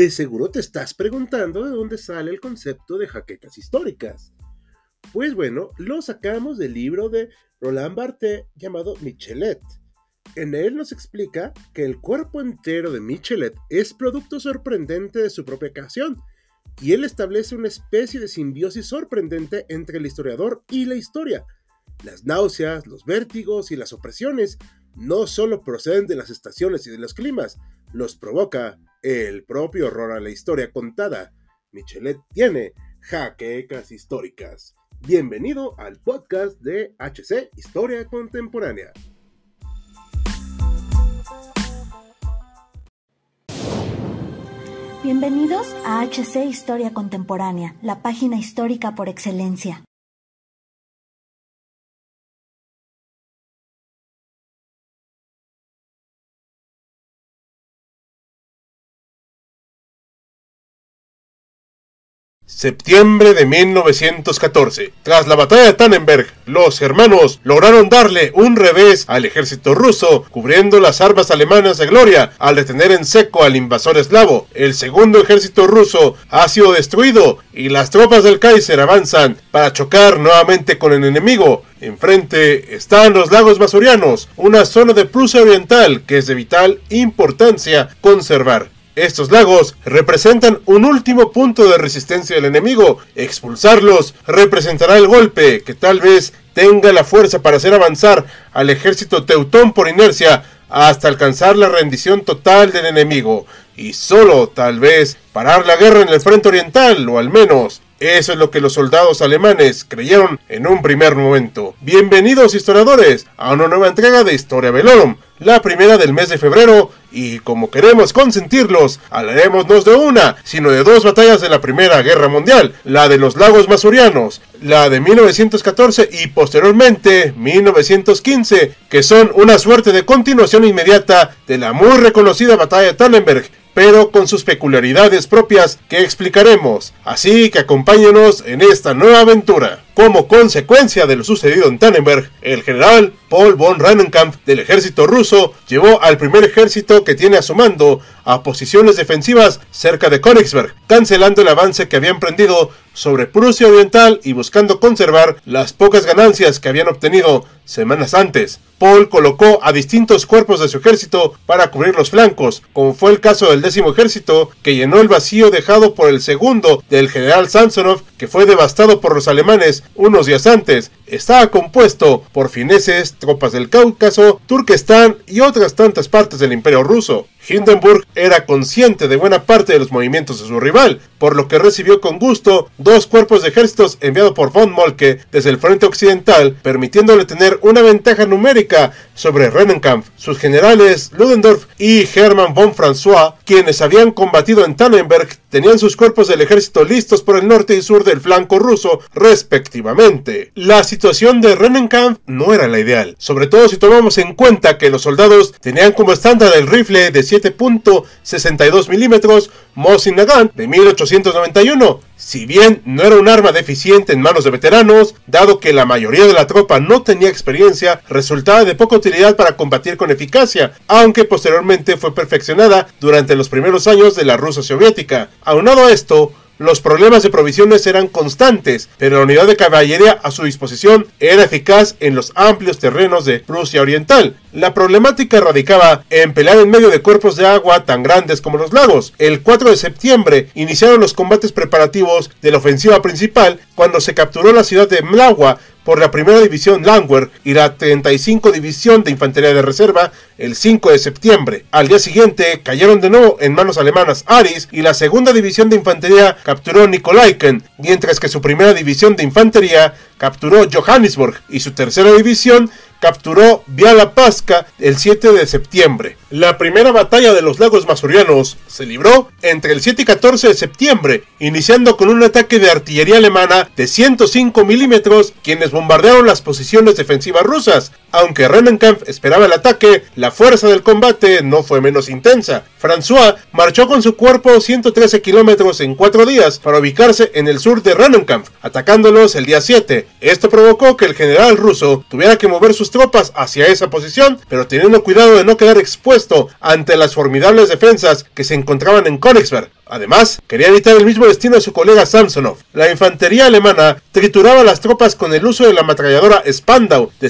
De seguro te estás preguntando de dónde sale el concepto de jaquecas históricas. Pues bueno, lo sacamos del libro de Roland Barthes llamado Michelet. En él nos explica que el cuerpo entero de Michelet es producto sorprendente de su propia creación, y él establece una especie de simbiosis sorprendente entre el historiador y la historia. Las náuseas, los vértigos y las opresiones no solo proceden de las estaciones y de los climas, los provoca el propio horror a la historia contada. Michelet tiene jaquecas históricas. Bienvenido al podcast de HC Historia Contemporánea. Bienvenidos a HC Historia Contemporánea, la página histórica por excelencia. Septiembre de 1914. Tras la batalla de Tannenberg, los hermanos lograron darle un revés al ejército ruso, cubriendo las armas alemanas de gloria al detener en seco al invasor eslavo. El segundo ejército ruso ha sido destruido y las tropas del Kaiser avanzan para chocar nuevamente con el enemigo. Enfrente están los lagos masurianos, una zona de Prusia Oriental que es de vital importancia conservar. Estos lagos representan un último punto de resistencia del enemigo. Expulsarlos representará el golpe que tal vez tenga la fuerza para hacer avanzar al ejército teutón por inercia hasta alcanzar la rendición total del enemigo y solo tal vez parar la guerra en el frente oriental o al menos eso es lo que los soldados alemanes creyeron en un primer momento. Bienvenidos historiadores a una nueva entrega de Historia Velorum, la primera del mes de febrero, y como queremos consentirlos, hablaremos de una, sino de dos batallas de la Primera Guerra Mundial, la de los lagos masurianos, la de 1914 y posteriormente 1915, que son una suerte de continuación inmediata de la muy reconocida batalla de Tannenberg, pero con sus peculiaridades propias que explicaremos. Así que acompáñenos en esta nueva aventura. Como consecuencia de lo sucedido en Tannenberg, el general Paul von Rennenkampf del ejército ruso llevó al primer ejército que tiene a su mando a posiciones defensivas cerca de Königsberg, cancelando el avance que habían emprendido sobre Prusia Oriental y buscando conservar las pocas ganancias que habían obtenido semanas antes. Paul colocó a distintos cuerpos de su ejército para cubrir los flancos, como fue el caso del décimo ejército, que llenó el vacío dejado por el segundo del general Samsonov, que fue devastado por los alemanes unos días antes. Estaba compuesto por fineses, tropas del Cáucaso, Turquestán y otras tantas partes del imperio ruso. Hindenburg era consciente de buena parte de los movimientos de su rival, por lo que recibió con gusto dos cuerpos de ejércitos enviados por von Molke desde el frente occidental, permitiéndole tener una ventaja numérica sobre Rennenkampf. Sus generales Ludendorff y Hermann von François, quienes habían combatido en Tannenberg, tenían sus cuerpos del ejército listos por el norte y sur del flanco ruso, respectivamente. La situación de Rennenkampf no era la ideal, sobre todo si tomamos en cuenta que los soldados tenían como estándar el rifle de 7.62 milímetros Mosin Nagant de 1891. Si bien no era un arma deficiente en manos de veteranos, dado que la mayoría de la tropa no tenía experiencia, resultaba de poca utilidad para combatir con eficacia, aunque posteriormente fue perfeccionada durante los primeros años de la Rusia soviética. Aunado a esto, los problemas de provisiones eran constantes, pero la unidad de caballería a su disposición era eficaz en los amplios terrenos de Prusia Oriental. La problemática radicaba en pelear en medio de cuerpos de agua tan grandes como los lagos. El 4 de septiembre iniciaron los combates preparativos de la ofensiva principal cuando se capturó la ciudad de Mlawa por la primera división Langwer y la 35 división de infantería de reserva el 5 de septiembre. Al día siguiente cayeron de nuevo en manos alemanas Aris y la segunda división de infantería capturó Nikolaiken, mientras que su primera división de infantería capturó Johannesburg y su tercera división capturó Viala Pasca el 7 de septiembre. La primera batalla de los lagos masurianos se libró entre el 7 y 14 de septiembre, iniciando con un ataque de artillería alemana de 105 milímetros, quienes bombardearon las posiciones defensivas rusas. Aunque Rennenkampf esperaba el ataque, la fuerza del combate no fue menos intensa. François marchó con su cuerpo 113 kilómetros en cuatro días para ubicarse en el sur de Rennenkampf, atacándolos el día 7. Esto provocó que el general ruso tuviera que mover sus tropas hacia esa posición, pero teniendo cuidado de no quedar expuesto ante las formidables defensas que se encontraban en Königsberg. Además, quería evitar el mismo destino de su colega Samsonov. La infantería alemana trituraba las tropas con el uso de la ametralladora Spandau de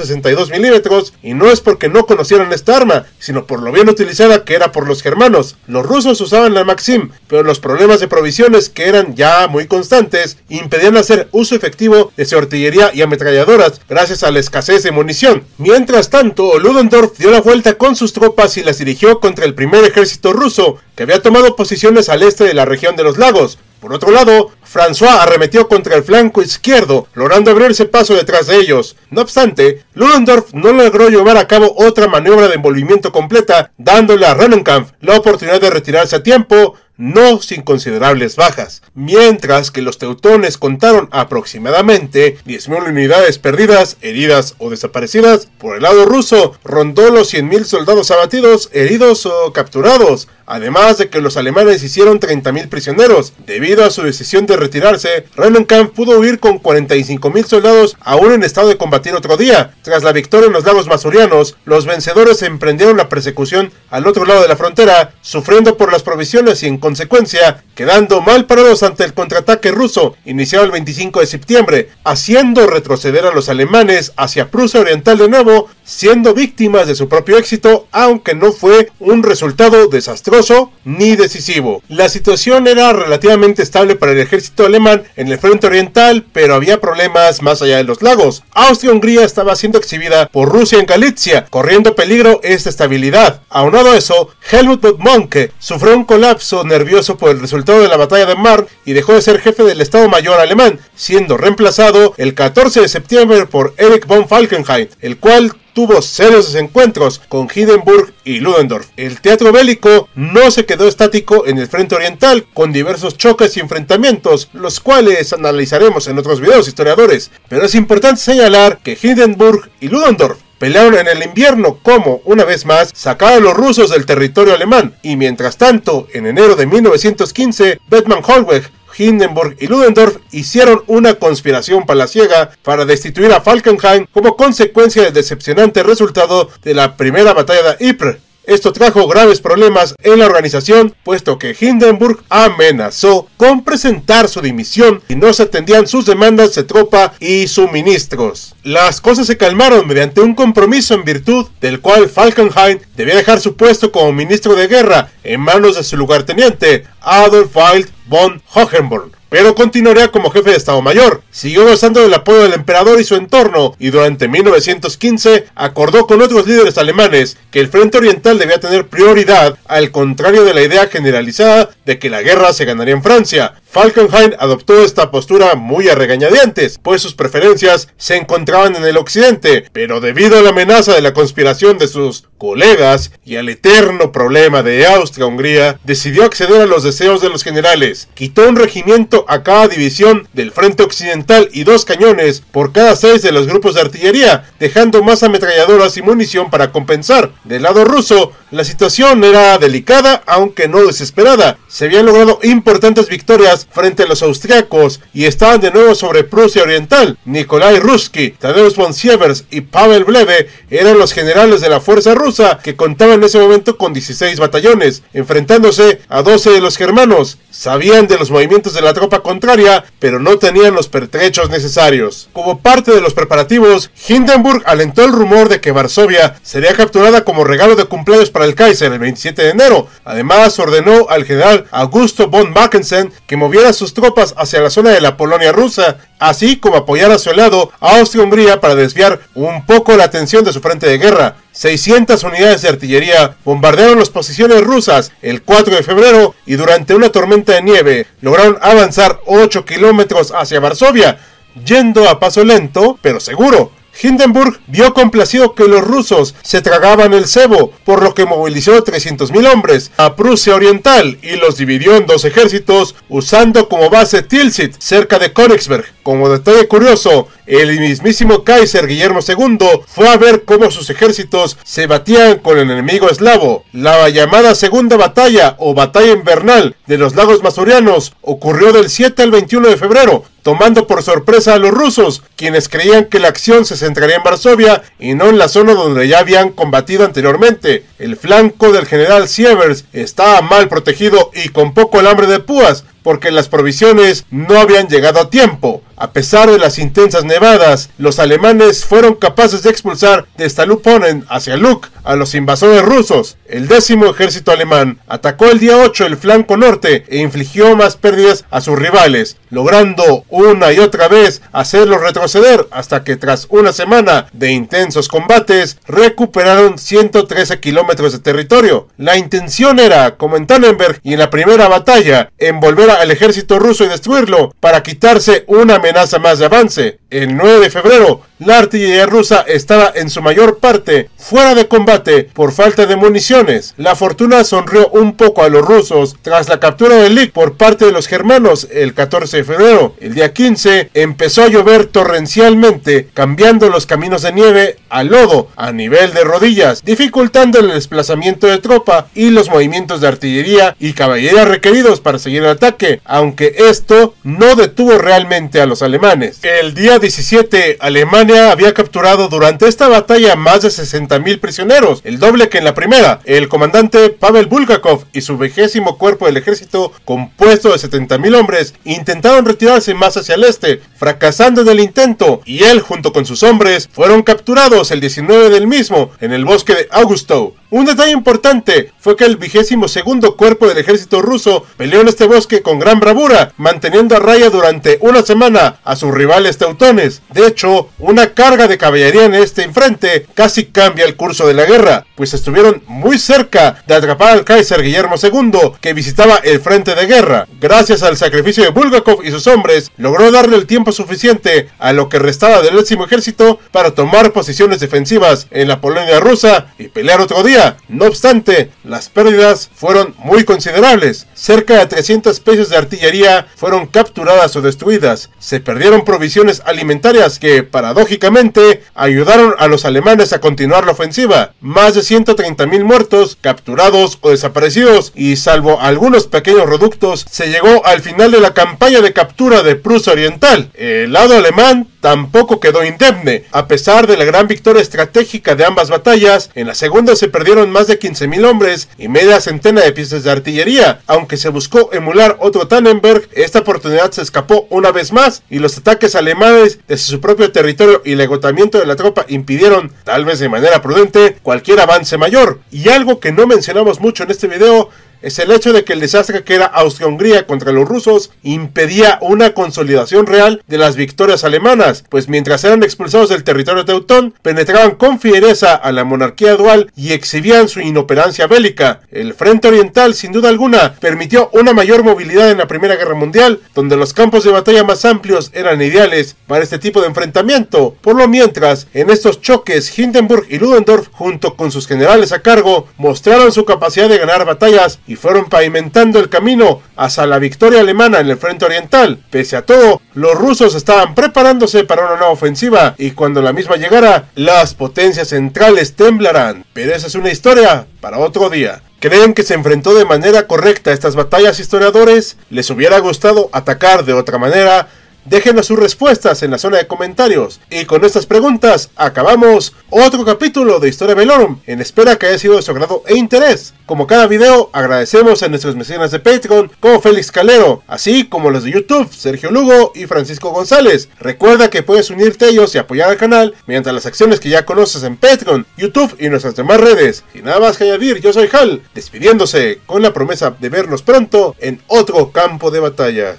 7.62 milímetros y no es porque no conocieran esta arma, sino por lo bien utilizada que era por los germanos. Los rusos usaban la Maxim, pero los problemas de provisiones que eran ya muy constantes impedían hacer uso efectivo de su artillería y ametralladoras gracias a la escasez de munición. Mientras tanto, Ludendorff dio la vuelta con sus tropas y las dirigió contra el primer ejército ruso, que había tomado posiciones al este de la región de los lagos. Por otro lado, François arremetió contra el flanco izquierdo, logrando abrirse paso detrás de ellos. No obstante, Ludendorff no logró llevar a cabo otra maniobra de envolvimiento completa, dándole a Rennenkampf la oportunidad de retirarse a tiempo, no sin considerables bajas, mientras que los teutones contaron aproximadamente 10.000 unidades perdidas, heridas o desaparecidas. Por el lado ruso, rondó los 100.000 soldados abatidos, heridos o capturados, además de que los alemanes hicieron 30.000 prisioneros. Debido a su decisión de retirarse, Rennenkampf pudo huir con 45.000 soldados aún en estado de combatir otro día. Tras la victoria en los lagos masurianos, los vencedores emprendieron la persecución al otro lado de la frontera, sufriendo por las provisiones y en consecuencia quedando mal parados ante el contraataque ruso iniciado el 25 de septiembre, haciendo retroceder a los alemanes hacia Prusia Oriental de nuevo, siendo víctimas de su propio éxito, aunque no fue un resultado desastroso ni decisivo. La situación era relativamente estable para el ejército alemán en el frente oriental, pero había problemas más allá de los lagos. Austria-Hungría estaba siendo exhibida por Rusia en Galicia, corriendo peligro esta estabilidad. Aunado a eso, Helmut von Monke sufrió un colapso nervioso por el resultado de la batalla de Marne y dejó de ser jefe del Estado Mayor alemán, siendo reemplazado el 14 de septiembre por Erich von Falkenhayn, el cual tuvo serios encuentros con Hindenburg y Ludendorff. El teatro bélico no se quedó estático en el frente oriental, con diversos choques y enfrentamientos, los cuales analizaremos en otros videos historiadores, pero es importante señalar que Hindenburg y Ludendorff pelearon en el invierno como, una vez más, sacaron los rusos del territorio alemán, y mientras tanto, en enero de 1915, Bettmann Hollweg Hindenburg y Ludendorff hicieron una conspiración palaciega para destituir a Falkenhayn como consecuencia del decepcionante resultado de la primera batalla de Ypres. Esto trajo graves problemas en la organización, puesto que Hindenburg amenazó con presentar su dimisión si no se atendían sus demandas de tropa y suministros. Las cosas se calmaron mediante un compromiso en virtud del cual Falkenhayn debía dejar su puesto como ministro de guerra en manos de su lugarteniente, Adolf Wild von Hohenborn pero continuaría como jefe de Estado Mayor. Siguió gozando del apoyo del emperador y su entorno, y durante 1915 acordó con otros líderes alemanes que el frente oriental debía tener prioridad, al contrario de la idea generalizada de que la guerra se ganaría en Francia. Falkenhayn adoptó esta postura muy a regañadientes, pues sus preferencias se encontraban en el occidente, pero debido a la amenaza de la conspiración de sus colegas y al eterno problema de Austria-Hungría, decidió acceder a los deseos de los generales. Quitó un regimiento a cada división del frente occidental y dos cañones por cada seis de los grupos de artillería, dejando más ametralladoras y munición para compensar. Del lado ruso, la situación era delicada, aunque no desesperada. Se habían logrado importantes victorias frente a los austriacos y estaban de nuevo sobre Prusia Oriental. Nikolai Ruski, Tadeusz von Sievers y Pavel Bleve eran los generales de la fuerza rusa que contaban en ese momento con 16 batallones, enfrentándose a 12 de los germanos. Sabían de los movimientos de la tropa contraria, pero no tenían los pertrechos necesarios. Como parte de los preparativos, Hindenburg alentó el rumor de que Varsovia sería capturada como regalo de cumpleaños para el Kaiser el 27 de enero. Además, ordenó al general Augusto von Mackensen que sus tropas hacia la zona de la Polonia rusa, así como apoyar a su lado a Austria-Hungría para desviar un poco la atención de su frente de guerra. 600 unidades de artillería bombardearon las posiciones rusas el 4 de febrero y durante una tormenta de nieve lograron avanzar 8 kilómetros hacia Varsovia, yendo a paso lento pero seguro. Hindenburg vio complacido que los rusos se tragaban el cebo, por lo que movilizó 300.000 hombres a Prusia Oriental y los dividió en dos ejércitos, usando como base Tilsit, cerca de Königsberg. Como detalle curioso, el mismísimo Kaiser Guillermo II fue a ver cómo sus ejércitos se batían con el enemigo eslavo. La llamada Segunda Batalla o Batalla Invernal de los lagos masurianos ocurrió del 7 al 21 de febrero, tomando por sorpresa a los rusos, quienes creían que la acción se centraría en Varsovia y no en la zona donde ya habían combatido anteriormente. El flanco del general Sievers estaba mal protegido y con poco alambre de púas, porque las provisiones no habían llegado a tiempo. A pesar de las intensas nevadas, los alemanes fueron capaces de expulsar de Staluponen hacia Luk a los invasores rusos. El décimo ejército alemán atacó el día 8 el flanco norte e infligió más pérdidas a sus rivales, logrando una y otra vez hacerlos retroceder hasta que tras una semana de intensos combates recuperaron 113 kilómetros de territorio. La intención era, como en Tannenberg y en la primera batalla, envolver al ejército ruso y destruirlo para quitarse una amenaza más de avance. El 9 de febrero, la artillería rusa estaba en su mayor parte fuera de combate por falta de municiones. La fortuna sonrió un poco a los rusos tras la captura de Lik por parte de los germanos el 14 de febrero. El día 15 empezó a llover torrencialmente, cambiando los caminos de nieve a lodo a nivel de rodillas, dificultando el desplazamiento de tropa y los movimientos de artillería y caballería requeridos para seguir el ataque, aunque esto no detuvo realmente a los alemanes. El día 17, Alemania había capturado durante esta batalla más de 60.000 prisioneros, el doble que en la primera. El comandante Pavel Bulgakov y su vigésimo cuerpo del ejército, compuesto de 70.000 hombres, intentaron retirarse más hacia el este, fracasando en el intento, y él junto con sus hombres fueron capturados el 19 del mismo en el bosque de Augusto. Un detalle importante fue que el vigésimo segundo cuerpo del ejército ruso peleó en este bosque con gran bravura, manteniendo a raya durante una semana a sus rivales teutones. De hecho, una carga de caballería en este enfrente casi cambia el curso de la guerra, pues estuvieron muy cerca de atrapar al Kaiser Guillermo II, que visitaba el frente de guerra. Gracias al sacrificio de Bulgakov y sus hombres, logró darle el tiempo suficiente a lo que restaba del décimo ejército para tomar posiciones defensivas en la Polonia rusa y pelear otro día no obstante, las pérdidas fueron muy considerables. Cerca de 300 piezas de artillería fueron capturadas o destruidas. Se perdieron provisiones alimentarias que, paradójicamente, ayudaron a los alemanes a continuar la ofensiva. Más de 130.000 muertos, capturados o desaparecidos, y salvo algunos pequeños reductos, se llegó al final de la campaña de captura de Prusia Oriental. El lado alemán tampoco quedó indemne. A pesar de la gran victoria estratégica de ambas batallas, en la segunda se perdieron más de 15.000 hombres y media centena de piezas de artillería. Aunque se buscó emular otro Tannenberg, esta oportunidad se escapó una vez más y los ataques alemanes desde su propio territorio y el agotamiento de la tropa impidieron, tal vez de manera prudente, cualquier avance mayor. Y algo que no mencionamos mucho en este video es el hecho de que el desastre que era Austria-Hungría contra los rusos impedía una consolidación real de las victorias alemanas, pues mientras eran expulsados del territorio teutón, penetraban con fiereza a la monarquía dual y exhibían su inoperancia bélica. El frente oriental, sin duda alguna, permitió una mayor movilidad en la Primera Guerra Mundial, donde los campos de batalla más amplios eran ideales para este tipo de enfrentamiento. Por lo mientras, en estos choques, Hindenburg y Ludendorff, junto con sus generales a cargo, mostraron su capacidad de ganar batallas y fueron pavimentando el camino hacia la victoria alemana en el frente oriental. Pese a todo, los rusos estaban preparándose para una nueva ofensiva y cuando la misma llegara, las potencias centrales temblarán. Pero esa es una historia para otro día. ¿Creen que se enfrentó de manera correcta a estas batallas historiadores? ¿Les hubiera gustado atacar de otra manera? Déjenos sus respuestas en la zona de comentarios. Y con estas preguntas acabamos otro capítulo de Historia Velorum, en espera que haya sido de su agrado e interés. Como cada video, agradecemos a nuestros mecenas de Patreon, como Félix Calero, así como los de YouTube, Sergio Lugo y Francisco González. Recuerda que puedes unirte a ellos y apoyar al canal mediante las acciones que ya conoces en Patreon, YouTube y nuestras demás redes. Y nada más que añadir, yo soy Hal, despidiéndose con la promesa de vernos pronto en otro campo de batalla.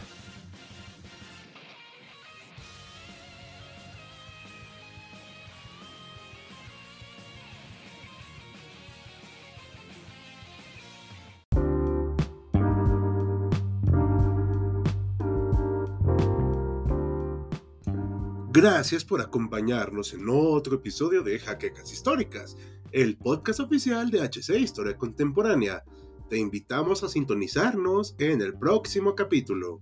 Gracias por acompañarnos en otro episodio de Jaquecas Históricas, el podcast oficial de HC Historia Contemporánea. Te invitamos a sintonizarnos en el próximo capítulo.